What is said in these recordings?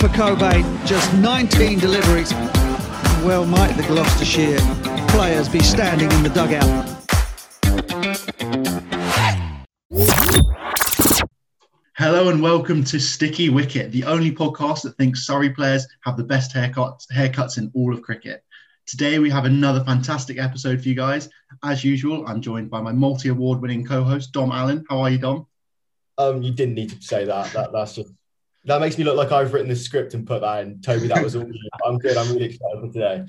for Cockbain, just 19 deliveries. Well, might the Gloucestershire players be standing in the dugout. Hello and welcome to Sticky Wicket, the only podcast that thinks Surrey players have the best haircuts, haircuts in all of cricket. Today we have another fantastic episode for you guys. As usual, I'm joined by my multi-award winning co-host Dom Allen. How are you, Dom? Um, you didn't need to say that. That that's just that makes me look like I've written the script and put that in. Toby, that was all. I'm good. I'm really excited for today.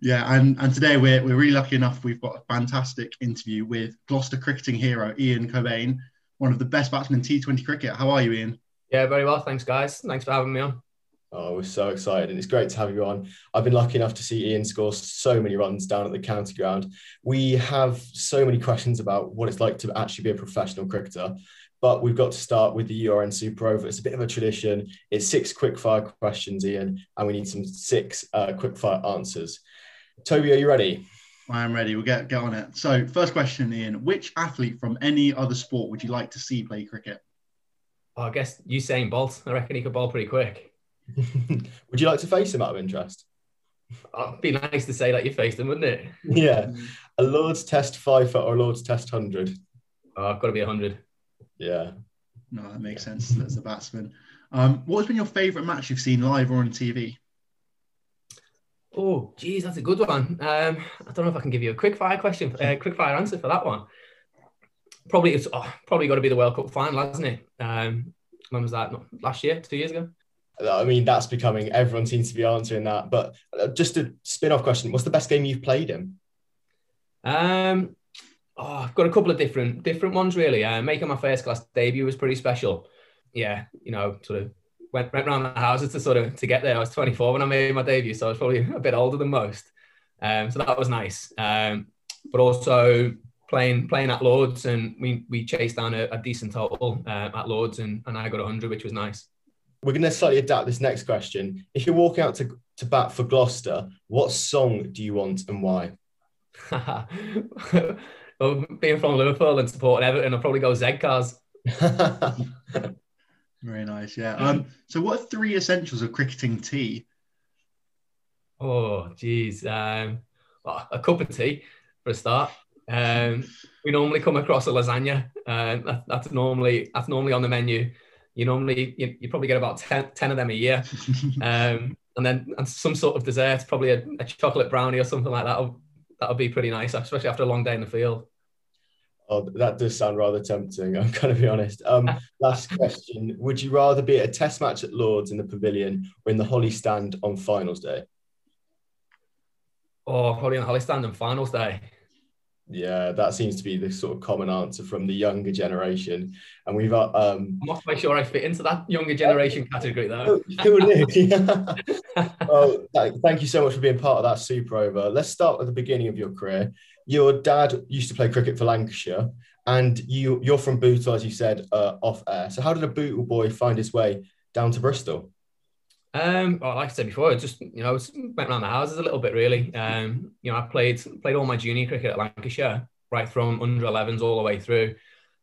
Yeah, and, and today we're, we're really lucky enough. We've got a fantastic interview with Gloucester cricketing hero Ian Cockbain, one of the best batsmen in T20 cricket. How are you, Ian? Yeah, very well. Thanks, guys. Thanks for having me on. Oh, we're so excited, and it's great to have you on. I've been lucky enough to see Ian score so many runs down at the county ground. We have so many questions about what it's like to actually be a professional cricketer, but we've got to start with the URN Super Over. It's a bit of a tradition. It's six quickfire questions, Ian, and we need some six uh, quickfire answers. Toby, are you ready? I am ready. We'll get, get on it. So, first question, Ian. Which athlete from any other sport would you like to see play cricket? Oh, I guess Usain Bolt. I reckon he could bowl pretty quick. Would you like to face him out of interest? Oh, it'd be nice to say that you faced him, wouldn't it? Yeah. A Lord's Test five foot or a Lord's Test 100? Oh, I've got to be 100. Yeah. No, that makes sense. That's a batsman. Um, what has been your favourite match you've seen live or on TV? Oh, geez, that's a good one. Um, I don't know if I can give you a quick fire question, uh, quick fire answer for that one. Probably it's oh, probably got to be the World Cup final, hasn't it? Um, when was that? Not last year, two years ago. I mean, that's becoming everyone seems to be answering that. But uh, just a spin-off question: What's the best game you've played in? Um, oh, I've got a couple of different different ones really. Uh, making my first class debut was pretty special. Yeah, you know, sort of went went around the houses to sort of to get there. I was 24 when I made my debut, so I was probably a bit older than most. Um, so that was nice. Um, but also playing playing at Lords, and we we chased down a, a decent total uh, at Lords, and, and I got 100, which was nice. We're going to slightly adapt this next question. If you're walking out to, to bat for Gloucester, what song do you want and why? well, being from Liverpool and supporting Everton, I'll probably go Z Cars. Very nice, yeah. Um, so, what are three essentials of cricketing tea? Oh, geez. Um, well, a cup of tea for a start. Um, we normally come across a lasagna. Uh, that, that's normally that's normally on the menu. You normally you, you probably get about 10, 10 of them a year, um, and then and some sort of dessert, probably a, a chocolate brownie or something like that. That'll, that'll be pretty nice, especially after a long day in the field. Oh, that does sound rather tempting. I'm going to be honest. Um, last question: Would you rather be at a Test match at Lords in the Pavilion or in the Holly Stand on Finals Day? Oh, probably in the Holly Stand on Finals Day. Yeah, that seems to be the sort of common answer from the younger generation, and we've. Uh, um, I'm not quite sure I fit into that younger generation category though. Who knew? well, thank you so much for being part of that Super Over. Let's start at the beginning of your career your dad used to play cricket for Lancashire, and you you're from Bootle, as you said uh, off air. So how did a Bootle boy find his way down to Bristol? Um, well, like I said before, I just you know, went around the houses a little bit really. Um, you know, I played played all my junior cricket at Lancashire, right from under 11s all the way through.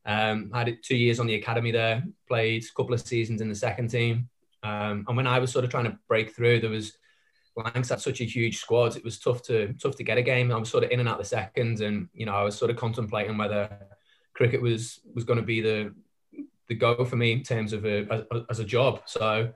Um, had two years on the academy there, played a couple of seasons in the second team. Um, and when I was sort of trying to break through, there was Lancs had such a huge squad. It was tough to tough to get a game. I was sort of in and out the seconds, and you know I was sort of contemplating whether cricket was was going to be the the go for me in terms of a, as, as a job. So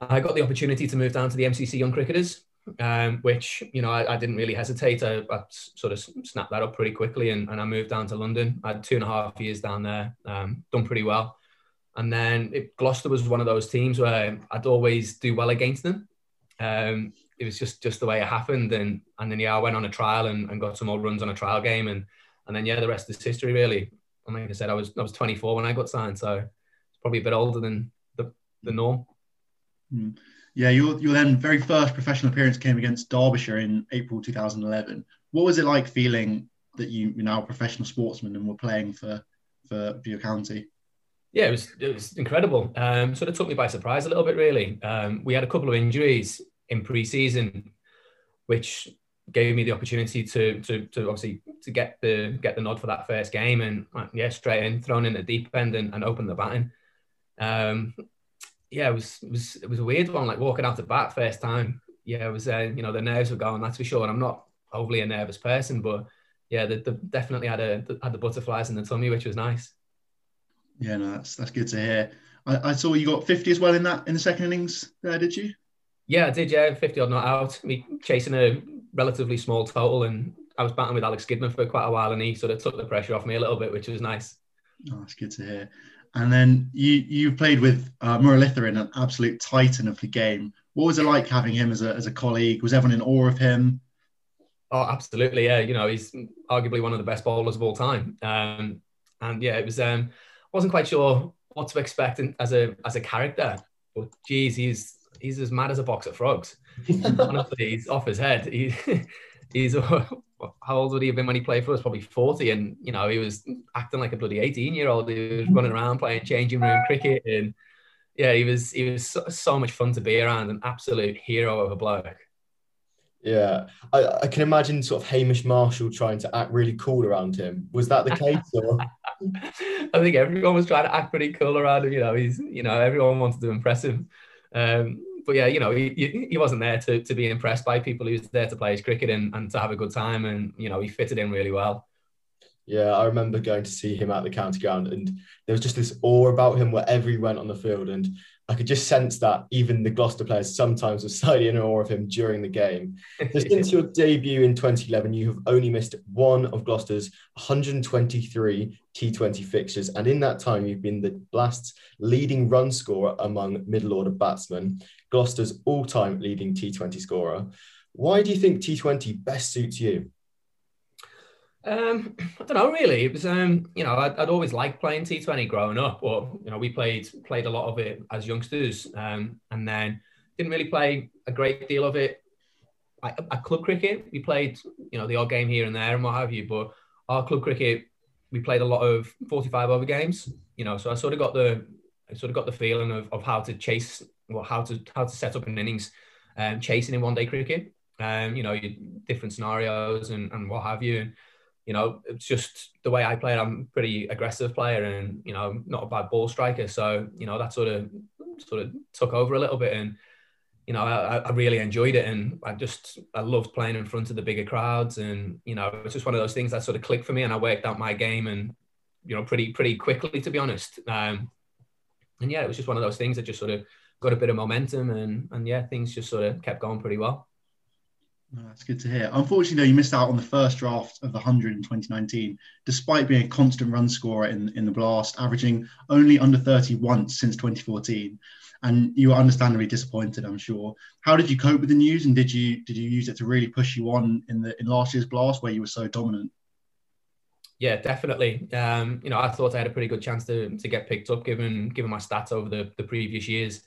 I got the opportunity to move down to the MCC Young Cricketers, um, which you know I, I didn't really hesitate. I, I, sort of snapped that up pretty quickly, and, and, I moved down to London. I had two and a half years down there, um, done pretty well. And then it, Gloucester was one of those teams where I'd always do well against them. Um, it was just just the way it happened, and and then yeah, I went on a trial and, and got some more runs on a trial game, and and then yeah, the rest is history really. And like I said, I was I was 24 when I got signed, so it's probably a bit older than the the norm. Mm. Yeah, your your then very first professional appearance came against Derbyshire in April 2011. What was it like feeling that you, you're now a professional sportsman and were playing for for, for your county? Yeah, it was it was incredible. Um, sort of took me by surprise a little bit, really. Um, we had a couple of injuries in pre-season, which gave me the opportunity to to, to obviously to get the get the nod for that first game, and yeah, straight in, thrown in the deep end, and, and open the batting. um, yeah, it was it was it was a weird one. Like walking out the bat first time, yeah, it was uh, you know the nerves were gone. That's for sure. And I'm not overly a nervous person, but yeah, they, they definitely had a had the butterflies in the tummy, which was nice. Yeah, no, that's that's good to hear. I, I saw you got 50 as well in that in the second innings there, did you? Yeah, I did. Yeah, 50 odd not out. Me chasing a relatively small total, and I was batting with Alex Gidman for quite a while, and he sort of took the pressure off me a little bit, which was nice. Oh, that's good to hear. And then you you played with uh, Muralitharan, an absolute titan of the game. What was it like having him as a as a colleague? Was everyone in awe of him? Oh, absolutely. Yeah, you know, he's arguably one of the best bowlers of all time. Um, and yeah, it was. Um, wasn't quite sure what to expect in, as a as a character, but geez, he's he's as mad as a box of frogs. Honestly, he's off his head. He, he's how old would he have been when he played for us? Probably 40. And, you know, he was acting like a bloody 18 year old. He was running around playing changing room cricket. And yeah, he was, he was so, so much fun to be around, an absolute hero of a bloke. Yeah, I, I, can imagine sort of Hamish Marshall trying to act really cool around him. Was that the case? Or? I think everyone was trying to act pretty cool around him. You know, he's you know everyone wanted to impress him. Um, but yeah, you know, he, he wasn't there to, to be impressed by people. He was there to play his cricket and, and to have a good time. And, you know, he fitted in really well. Yeah, I remember going to see him at the county ground and there was just this awe about him wherever he went on the field. And I could just sense that even the Gloucester players sometimes were slightly in awe of him during the game. So since your debut in 2011, you have only missed one of Gloucester's 123 T20 fixtures, and in that time, you've been the Blast's leading run scorer among middle order batsmen, Gloucester's all-time leading T20 scorer. Why do you think T20 best suits you? Um, I don't know really. It was um, you know, I'd, I'd, always liked playing T20 growing up, but you know, we played played a lot of it as youngsters, um, and then didn't really play a great deal of it at, at club cricket. We played, you know, the odd game here and there and what have you, but our club cricket, we played a lot of 45 over games, you know, so I sort of got the I sort of got the feeling of, of how to chase, well, how to how to set up an innings, um, chasing in one day cricket, um, you know, different scenarios and, and what have you. And, you know, it's just the way I play. I'm pretty aggressive player and, you know, not a bad ball striker. So, you know, that sort of sort of took over a little bit and, you know, I, I really enjoyed it and I just, I loved playing in front of the bigger crowds and, you know, it's just one of those things that sort of clicked for me and I worked out my game and, you know, pretty, pretty quickly, to be honest. Um, and yeah, it was just one of those things that just sort of got a bit of momentum and, and yeah, things just sort of kept going pretty well. That's good to hear. Unfortunately, though, you missed out on the first draft of the 100 in 2019, despite being a constant run scorer in, in the blast, averaging only under 30 once since 2014. And you were understandably disappointed, I'm sure. How did you cope with the news, and did you did you use it to really push you on in the in last year's blast where you were so dominant? Yeah, definitely. Um, you know, I thought I had a pretty good chance to to get picked up given given my stats over the, the previous years.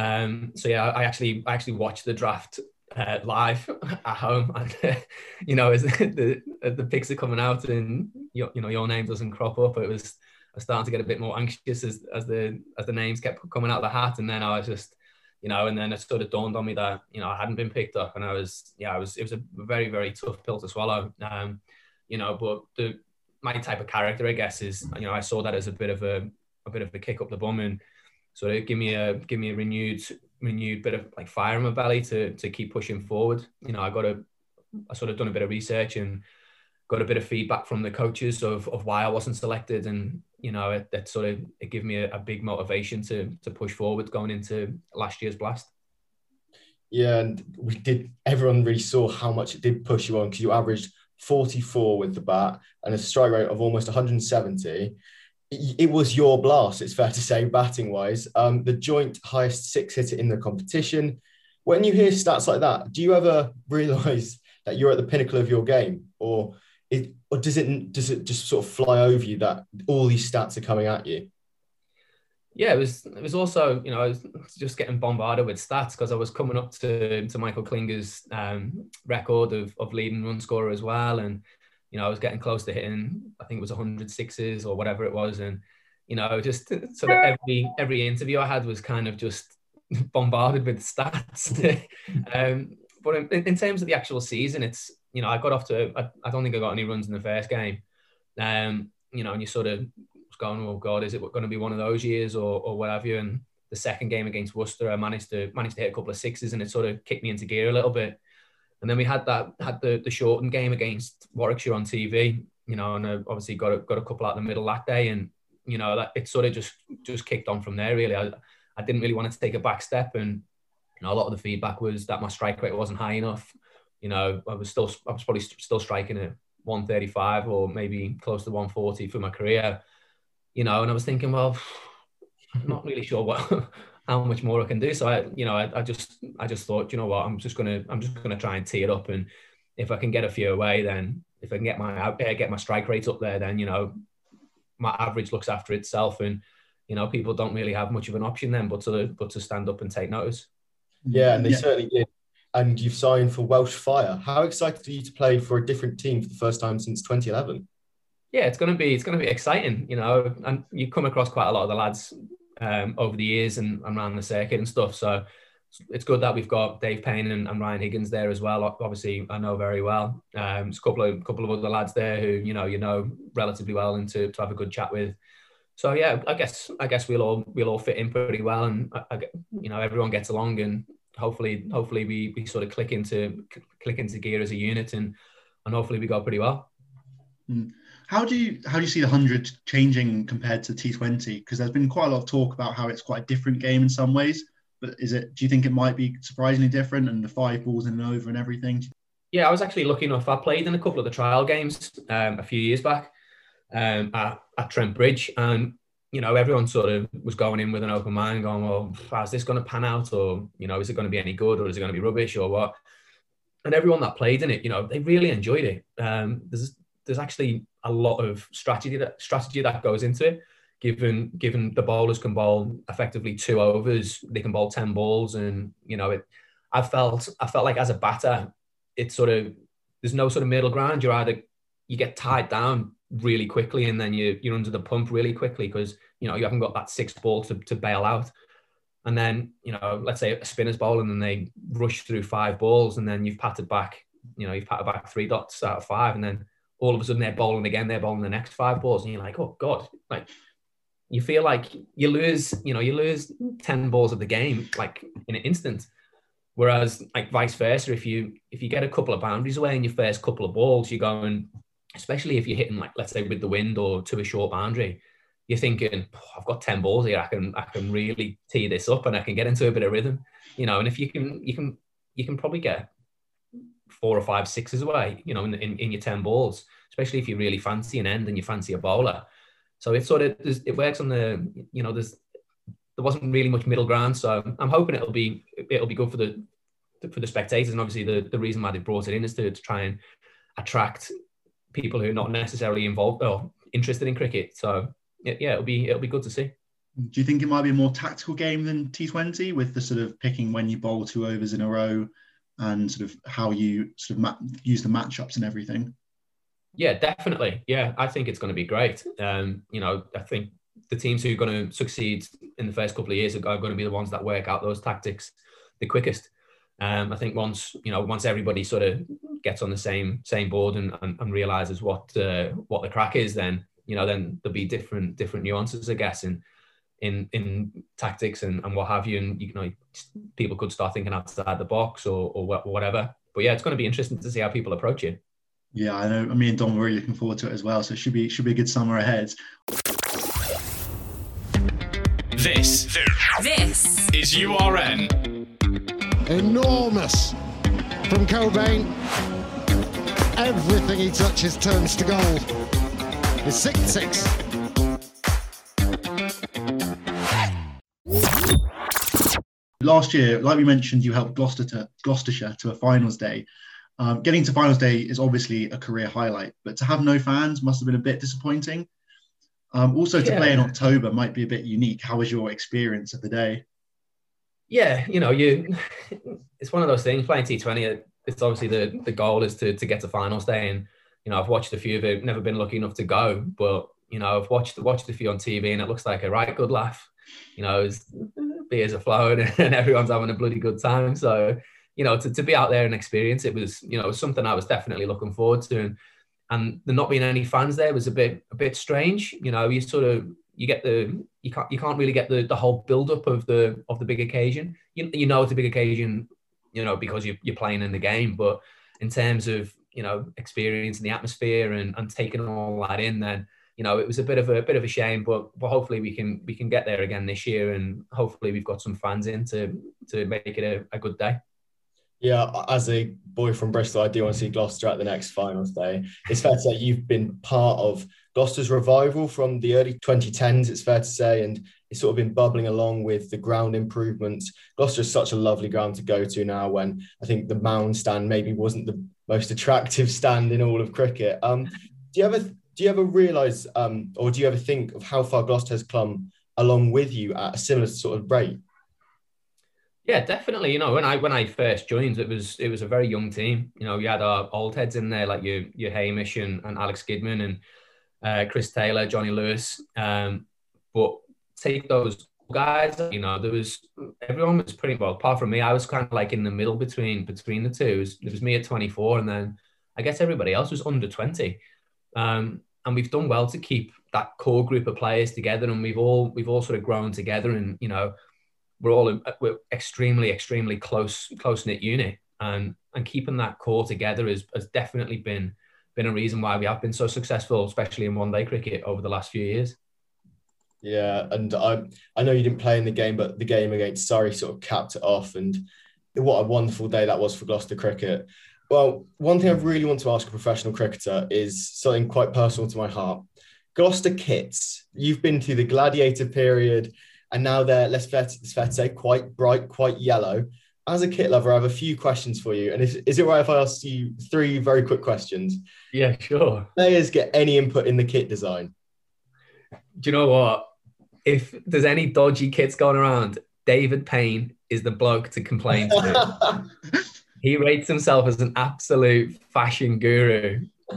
Um, so yeah, I actually I actually watched the draft uh, live at home, and you know, as the the picks are coming out and your, you know your name doesn't crop up, it was I was starting to get a bit more anxious as as the as the names kept coming out of the hat, and then I was just you know, and then it sort of dawned on me that you know I hadn't been picked up, and I was yeah, I was it was a very very tough pill to swallow, um, you know, but the my type of character, I guess, is you know I saw that as a bit of a a bit of a kick up the bum and sort of give me a give me a renewed renewed bit of like fire in my belly to to keep pushing forward. You know, I got a I sort of done a bit of research and got a bit of feedback from the coaches of, of why I wasn't selected, and you know, it, that sort of it gave me a, a big motivation to to push forward going into last year's blast. Yeah, and we did. Everyone really saw how much it did push you on because you averaged 44 with the bat and a strike rate of almost 170 it was your blast, it's fair to say, batting wise. Um, the joint highest six hitter in the competition. When you hear stats like that, do you ever realize that you're at the pinnacle of your game, or it, or does it does it just sort of fly over you that all these stats are coming at you? Yeah, it was. It was also, you know, I was just getting bombarded with stats because I was coming up to to Michael Klinger's um, record of of leading run scorer as well, and you know, I was getting close to hitting, I think it was 106s or whatever it was. And, you know, just sort of every, every interview I had was kind of just bombarded with stats. um, but in, in, terms of the actual season, it's, you know, I got off to, I, I, don't think I got any runs in the first game. Um, you know, and you sort of was going, oh God, is it going to be one of those years or or what have you? And the second game against Worcester, I managed to managed to hit a couple of sixes, and it sort of kicked me into gear a little bit. And then we had that had the the shortened game against Warwickshire on TV, you know, and I obviously got a, got a couple out the middle that day, and you know that it sort of just just kicked on from there. Really, I I didn't really want to take a back step, and you know a lot of the feedback was that my strike rate wasn't high enough. You know, I was still I was probably still striking at 135 or maybe close to 140 for my career. You know, and I was thinking, well, I'm not really sure what how much more I can do. So I, you know, I, I just I just thought, you know what, I'm just gonna I'm just gonna try and tee it up, and if I can get a few away, then if I can get my uh, get my strike rates up there, then you know my average looks after itself, and you know people don't really have much of an option then, but to but to stand up and take notice. Yeah, and they yeah. certainly did. And you've signed for Welsh Fire. How excited are you to play for a different team for the first time since 2011? Yeah, it's gonna be it's gonna be exciting, you know. And you come across quite a lot of the lads um, over the years and, and around the circuit and stuff. So it's good that we've got Dave Payne and, and, Ryan Higgins there as well. Obviously, I know very well. Um, a couple of couple of other lads there who you know you know relatively well and to, to have a good chat with. So yeah, I guess I guess we'll all we'll all fit in pretty well, and I, I, you know everyone gets along, and hopefully hopefully we, we sort of click into click into gear as a unit, and and hopefully we go pretty well. Mm. How do you how do you see the hundred changing compared to T Twenty? Because there's been quite a lot of talk about how it's quite a different game in some ways. But is it? Do you think it might be surprisingly different and the five balls in and over and everything? Yeah, I was actually lucky enough. I played in a couple of the trial games um, a few years back um, at, at Trent Bridge, and you know everyone sort of was going in with an open mind, going, "Well, how's this going to pan out? Or you know, is it going to be any good, or is it going to be rubbish, or what?" And everyone that played in it, you know, they really enjoyed it. Um, there's there's actually a lot of strategy that strategy that goes into it given given the bowlers can bowl effectively two overs, they can bowl ten balls, and you know it. I felt I felt like as a batter, it's sort of there's no sort of middle ground. You're either you get tied down really quickly, and then you you're under the pump really quickly because you know you haven't got that sixth ball to, to bail out. And then you know, let's say a spinner's bowl, and then they rush through five balls, and then you've patted back. You know, you've patted back three dots out of five, and then all of a sudden they're bowling again. They're bowling the next five balls, and you're like, oh god, like you feel like you lose, you know, you lose 10 balls of the game like in an instant. Whereas like vice versa, if you if you get a couple of boundaries away in your first couple of balls, you're going, especially if you're hitting like let's say with the wind or to a short boundary, you're thinking, oh, I've got 10 balls here, I can I can really tee this up and I can get into a bit of rhythm. You know, and if you can you can you can probably get four or five sixes away, you know, in, in, in your 10 balls, especially if you really fancy an end and you fancy a bowler so it sort of it works on the you know there's there wasn't really much middle ground. So I'm hoping it'll be it'll be good for the for the spectators. And obviously the, the reason why they brought it in is to, to try and attract people who are not necessarily involved or interested in cricket. So yeah, it'll be it'll be good to see. Do you think it might be a more tactical game than T20 with the sort of picking when you bowl two overs in a row and sort of how you sort of use the matchups and everything? Yeah, definitely. Yeah, I think it's going to be great. Um, you know, I think the teams who are going to succeed in the first couple of years are going to be the ones that work out those tactics the quickest. Um, I think once you know, once everybody sort of gets on the same same board and, and, and realizes what uh, what the crack is, then you know, then there'll be different different nuances, I guess, in in in tactics and, and what have you. And you know, people could start thinking outside the box or or whatever. But yeah, it's going to be interesting to see how people approach it. Yeah, I know. Me and Dom were really looking forward to it as well. So it should be should be a good summer ahead. This this is URN. Enormous from Cockbain. Everything he touches turns to gold. It's six six. Last year, like we mentioned, you helped Gloucester to, Gloucestershire to a finals day. Um, getting to finals day is obviously a career highlight, but to have no fans must have been a bit disappointing. Um, also, to yeah. play in October might be a bit unique. How was your experience of the day? Yeah, you know, you it's one of those things. Playing T Twenty, it's obviously the the goal is to to get to finals day, and you know, I've watched a few of it. Never been lucky enough to go, but you know, I've watched watched a few on TV, and it looks like a right good laugh. You know, beers are flowing, and everyone's having a bloody good time. So you know, to, to be out there and experience it was, you know, something I was definitely looking forward to. And and there not being any fans there was a bit a bit strange. You know, you sort of you get the you can't you can't really get the the whole build up of the of the big occasion. You you know it's a big occasion, you know, because you you're playing in the game, but in terms of you know experiencing the atmosphere and, and taking all that in, then you know it was a bit of a, a bit of a shame. But but hopefully we can we can get there again this year, and hopefully we've got some fans in to to make it a, a good day. Yeah, as a boy from Bristol, I do want to see Gloucester at the next finals day. It's fair to say you've been part of Gloucester's revival from the early 2010s, it's fair to say, and it's sort of been bubbling along with the ground improvements. Gloucester is such a lovely ground to go to now when I think the mound stand maybe wasn't the most attractive stand in all of cricket. Um, do you ever do you ever realise um, or do you ever think of how far Gloucester has come along with you at a similar sort of rate? Yeah, definitely. You know, when I when I first joined, it was it was a very young team. You know, you had our old heads in there like your your Hamish and, and Alex Gidman and uh, Chris Taylor, Johnny Lewis. Um, but take those guys, you know, there was everyone was pretty well. Apart from me, I was kind of like in the middle between between the two. It was, it was me at 24, and then I guess everybody else was under 20. Um, and we've done well to keep that core group of players together, and we've all we've all sort of grown together, and you know we're all uh, we're extremely extremely close close knit unit. And and keeping that core together has, has definitely been been a reason why we have been so successful especially in one day cricket over the last few years. Yeah and i i know you didn't play in the game but the game against surrey sort of capped it off and what a wonderful day that was for gloucester cricket well one thing i really want to ask a professional cricketer is something quite personal to my heart gloucester kits you've been through the gladiator period and now they're let's fair to, fair to say quite bright, quite yellow. As a kit lover, I have a few questions for you. And is, is it right if I ask you three very quick questions? Yeah, sure. Players get any input in the kit design? Do you know what? If there's any dodgy kits going around, David Payne is the bloke to complain to. he rates himself as an absolute fashion guru.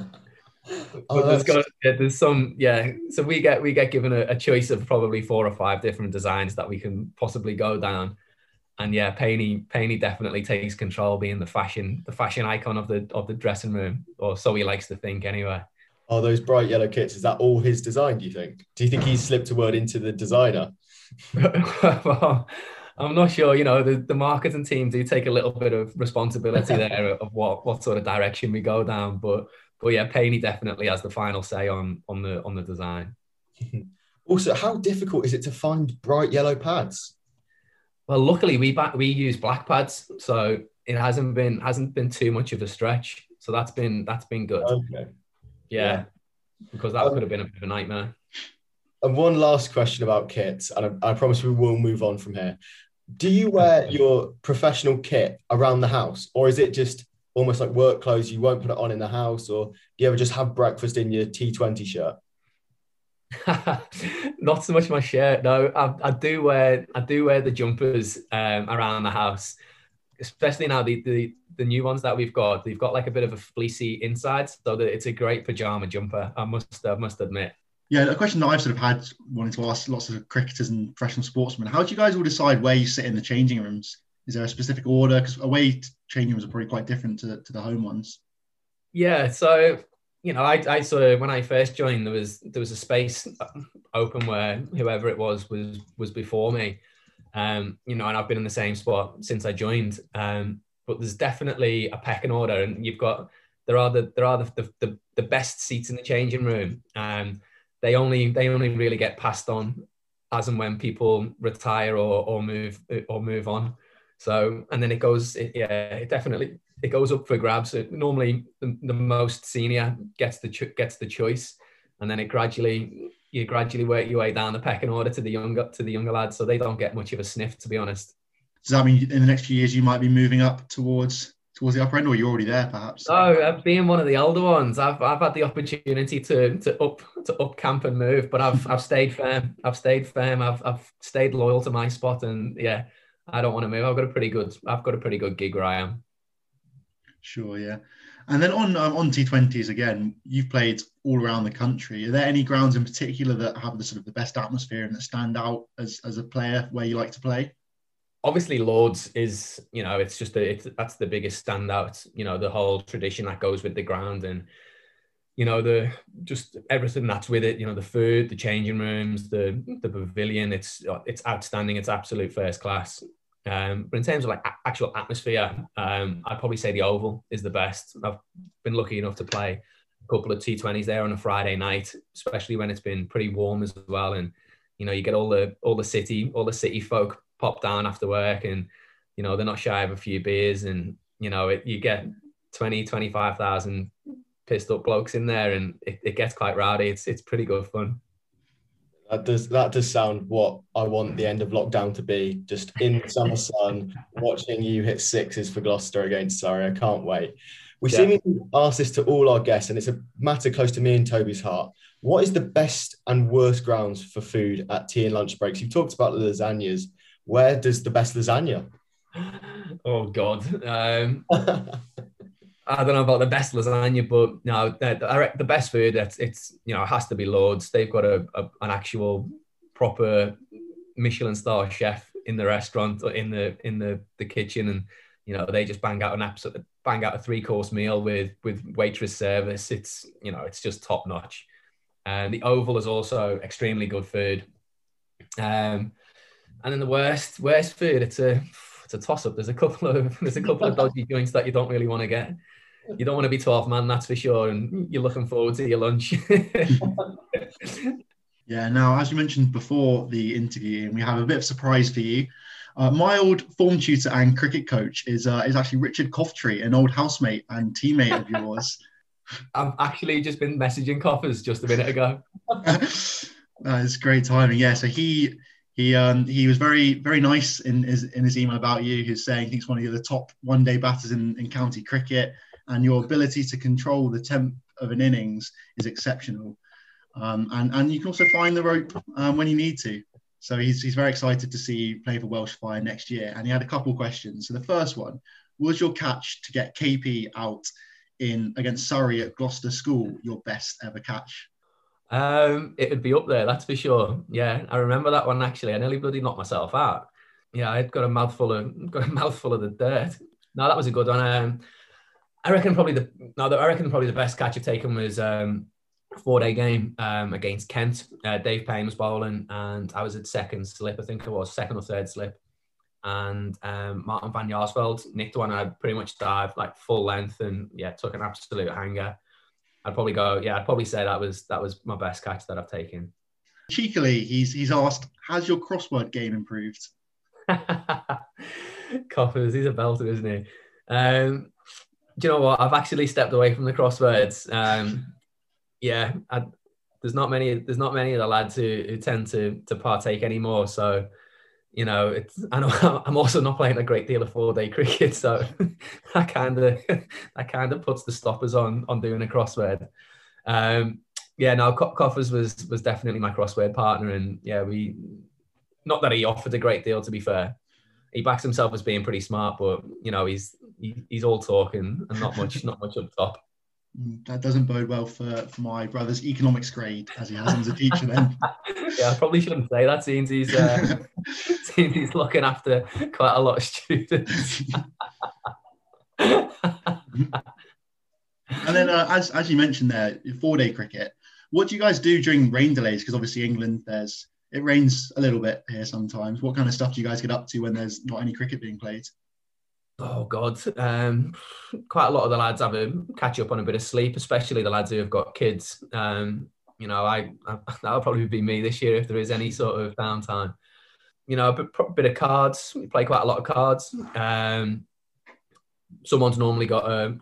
Oh, there's, got, there's some yeah. So we get we get given a, a, choice of probably four or five different designs that we can possibly go down. And yeah Paney Paney definitely takes control being the fashion the fashion icon of the of the dressing room or so he likes to think anyway. Oh those bright yellow kits is that all his design do you think? Do you think he's slipped a word into the designer? Well, I'm not sure. You know, the, the marketing team do take a little bit of responsibility there of what what sort of direction we go down. But but yeah, Paney definitely has the final say on on the on the design. also, how difficult is it to find bright yellow pads? Well, luckily we back, we use black pads, so it hasn't been hasn't been too much of a stretch. So that's been that's been good. Okay. Yeah, yeah. because that um, could have been a bit of a nightmare. And one last question about kits, and I, I promise we will move on from here. Do you wear your professional kit around the house, or is it just almost like work clothes you won't put it on in the house or do you ever just have breakfast in your T20 shirt? Not so much my shirt. No, I, I, do wear I do wear the jumpers um, around the house, especially now the, the the new ones that we've got. They've got like a bit of a fleecy inside, so that it's a great pajama jumper. I must I must admit. Yeah, a question that I've sort of had wanting to ask lots of cricketers and professional sportsmen: How do you guys all decide where you sit in the changing rooms? Is there a specific order? Because away changing rooms are probably quite different to, to the home ones. Yeah, so you know, I, I sort of when I first joined, there was there was a space open where whoever it was was was before me, um, you know, and I've been in the same spot since I joined. Um, but there's definitely a pecking order, and you've got there are the there are the the, the best seats in the changing room. Um, they only they only really get passed on as and when people retire or or move or move on. So, and then it goes, it, yeah, it definitely it goes up for grabs. It, normally, the, the, most senior gets the cho- gets the choice, and then it gradually you gradually work your way down the pecking order to the younger to the younger lads, so they don't get much of a sniff, to be honest. Does that mean in the next few years you might be moving up towards towards the upper end, or you're already there, perhaps? Oh, uh, being one of the older ones, I've I've had the opportunity to to up to up camp and move, but I've I've stayed firm. I've stayed firm. I've I've stayed loyal to my spot, and yeah, I don't want to move. I've got a pretty good. I've got a pretty good gig where I am. Sure, yeah. And then on um, on T20s again, you've played all around the country. Are there any grounds in particular that have the sort of the best atmosphere and that stand out as, as a player where you like to play? Obviously, Lords is you know it's just a, it's, that's the biggest standout. You know the whole tradition that goes with the ground and you know the just everything that's with it you know the food the changing rooms the the pavilion it's it's outstanding it's absolute first class um, but in terms of like a- actual atmosphere um, i'd probably say the oval is the best i've been lucky enough to play a couple of t20s there on a friday night especially when it's been pretty warm as well and you know you get all the all the city all the city folk pop down after work and you know they're not shy of a few beers and you know it, you get 20 25,000 pissed up blokes in there, and it, it gets quite rowdy. It's it's pretty good fun. That does that does sound what I want the end of lockdown to be. Just in the summer sun, watching you hit sixes for Gloucester against Surrey. I can't wait. We yeah. seem to ask this to all our guests, and it's a matter close to me and Toby's heart. What is the best and worst grounds for food at tea and lunch breaks? You've talked about the lasagnas. Where does the best lasagna? Oh God. Um, I don't know about the best lasagna, but no, the, the best food. It's, it's you know it has to be Lords. They've got a, a, an actual proper Michelin star chef in the restaurant or in the in the the kitchen, and you know they just bang out an absolute bang out a three course meal with with waitress service. It's you know it's just top notch. And the Oval is also extremely good food. Um, and then the worst worst food, it's a it's a toss up. There's a couple of there's a couple of dodgy joints that you don't really want to get you don't want to be 12 man, that's for sure. And you're looking forward to your lunch. yeah, now, as you mentioned before the interview, we have a bit of surprise for you. Uh, my old form tutor and cricket coach is uh, is actually Richard Coughtrie, an old housemate and teammate of yours. I've actually just been messaging Coffers just a minute ago. that is great timing. Yeah, so he he um, he was very very nice in his in his email about you. He's saying he's one of the top one day batters in, in county cricket and your ability to control the temp of an innings is exceptional. Um, and, and you can also find the rope um, when you need to. So he's, he's very excited to see you play for Welsh Fire next year. And he had a couple questions. So the first one was your catch to get KP out in against Surrey at Gloucester School your best ever catch? Um, it would be up there, that's for sure. Yeah, I remember that one actually. I nearly bloody knocked myself out. Yeah, I'd got a mouthful of got a mouthful of the dirt. No, that was a good one. Um, I reckon probably the no, I reckon probably the best catch I've taken was um, four day game um, against Kent. Uh, Dave Payne was bowling, and I was at second slip. I think it was second or third slip, and um, Martin van Jaarsveld nicked one. And I pretty much dived like full length, and yeah, took an absolute hanger. I'd probably go, yeah, I'd probably say that was that was my best catch that I've taken. Cheekily, he's he's asked, "Has your crossword game improved?" Coffers, he's a belter, isn't he? Um, do you know what? I've actually stepped away from the crosswords. Um, yeah, I, there's not many. There's not many of the lads who, who tend to to partake anymore. So, you know, it's. I know I'm also not playing a great deal of four day cricket, so that kind of that kind of puts the stoppers on on doing a crossword. Um, yeah, no, Coffers was was definitely my crossword partner, and yeah, we. Not that he offered a great deal, to be fair. He backs himself as being pretty smart, but you know he's he, he's all talking and not much, not much up top. Mm, that doesn't bode well for, for my brother's economics grade as he has him as a teacher then. yeah, I probably shouldn't say that since he's uh, since he's looking after quite a lot of students. and then, uh, as as you mentioned there, four day cricket. What do you guys do during rain delays? Because obviously England, there's it rains a little bit here sometimes. What kind of stuff do you guys get up to when there's not any cricket being played? Oh God, um, quite a lot of the lads have a catch up on a bit of sleep, especially the lads who have got kids. Um, you know, I, I that'll probably be me this year if there is any sort of downtime. You know, a bit, bit of cards. We play quite a lot of cards. Um, someone's normally got a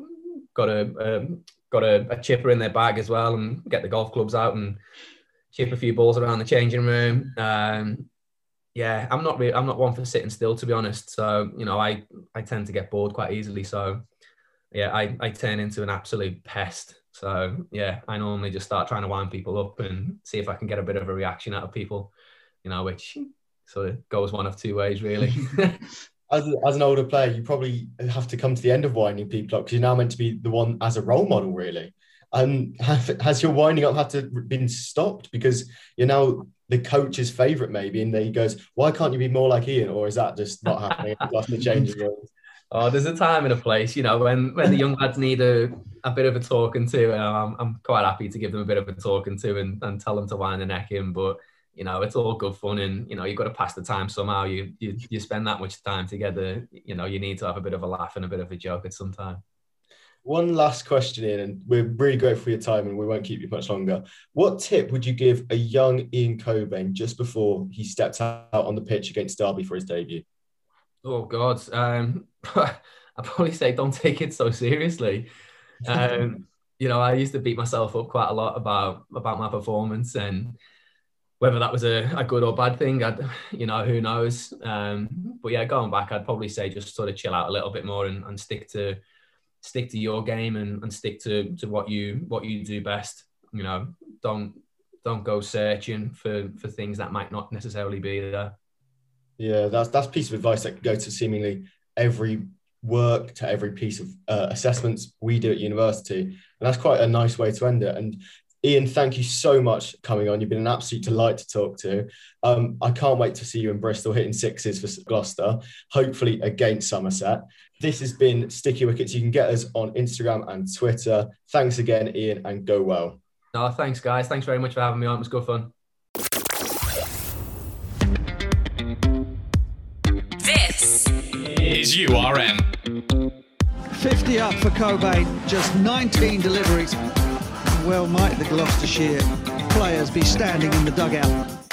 got a, a got a, a, chipper in their bag as well, and get the golf clubs out and chip a few balls around the changing room. Yeah, I'm not really, I'm not one for sitting still to be honest. So you know, I I tend to get bored quite easily. So yeah, I I turn into an absolute pest. So yeah, I normally just start trying to wind people up and see if I can get a bit of a reaction out of people. You know, which sort of goes one of two ways really. as, as an older player, you probably have to come to the end of winding people up because you're now meant to be the one as a role model, really. And have, has your winding up had to been stopped because you're now the coach's favorite maybe, and then he goes, "Why can't you be more like Ian?" Or is that just not happening? That's the room. Oh, there's a time and a place, you know, when when the young lads need a, a bit of a talking to, and I'm, I'm quite happy to give them a bit of a talking to and, and tell them to wind the neck in. But you know, it's all good fun, and you know, you've got to pass the time somehow. You you you spend that much time together, you know, you need to have a bit of a laugh and a bit of a joke at some time. One last question in, and we're really grateful for your time, and we won't keep you much longer. What tip would you give a young Ian Cockbain just before he stepped out on the pitch against Derby for his debut? Oh God, um, I probably say don't take it so seriously. Um, you know, I used to beat myself up quite a lot about about my performance and whether that was a, a good or bad thing, I'd, you know, who knows. Um, but yeah, going back, I'd probably say just sort of chill out a little bit more and, and stick to stick to your game and, and stick to to what you what you do best. You know, don't don't go searching for for things that might not necessarily be there. Yeah, that's that's piece of advice that could go to seemingly every work to every piece of uh, assessments we do at university, and that's quite a nice way to end it. And Ian, thank you so much coming on. You've been an absolute delight to talk to. Um, I can't wait to see you in Bristol hitting sixes for Gloucester, hopefully against Somerset. This has been Sticky Wickets. You can get us on Instagram and Twitter. Thanks again, Ian, and go well. No, thanks, guys. Thanks very much for having me on. It was good fun. This is URN. 50 up for Cockbain, just 19 deliveries well might the Gloucestershire players be standing in the dugout.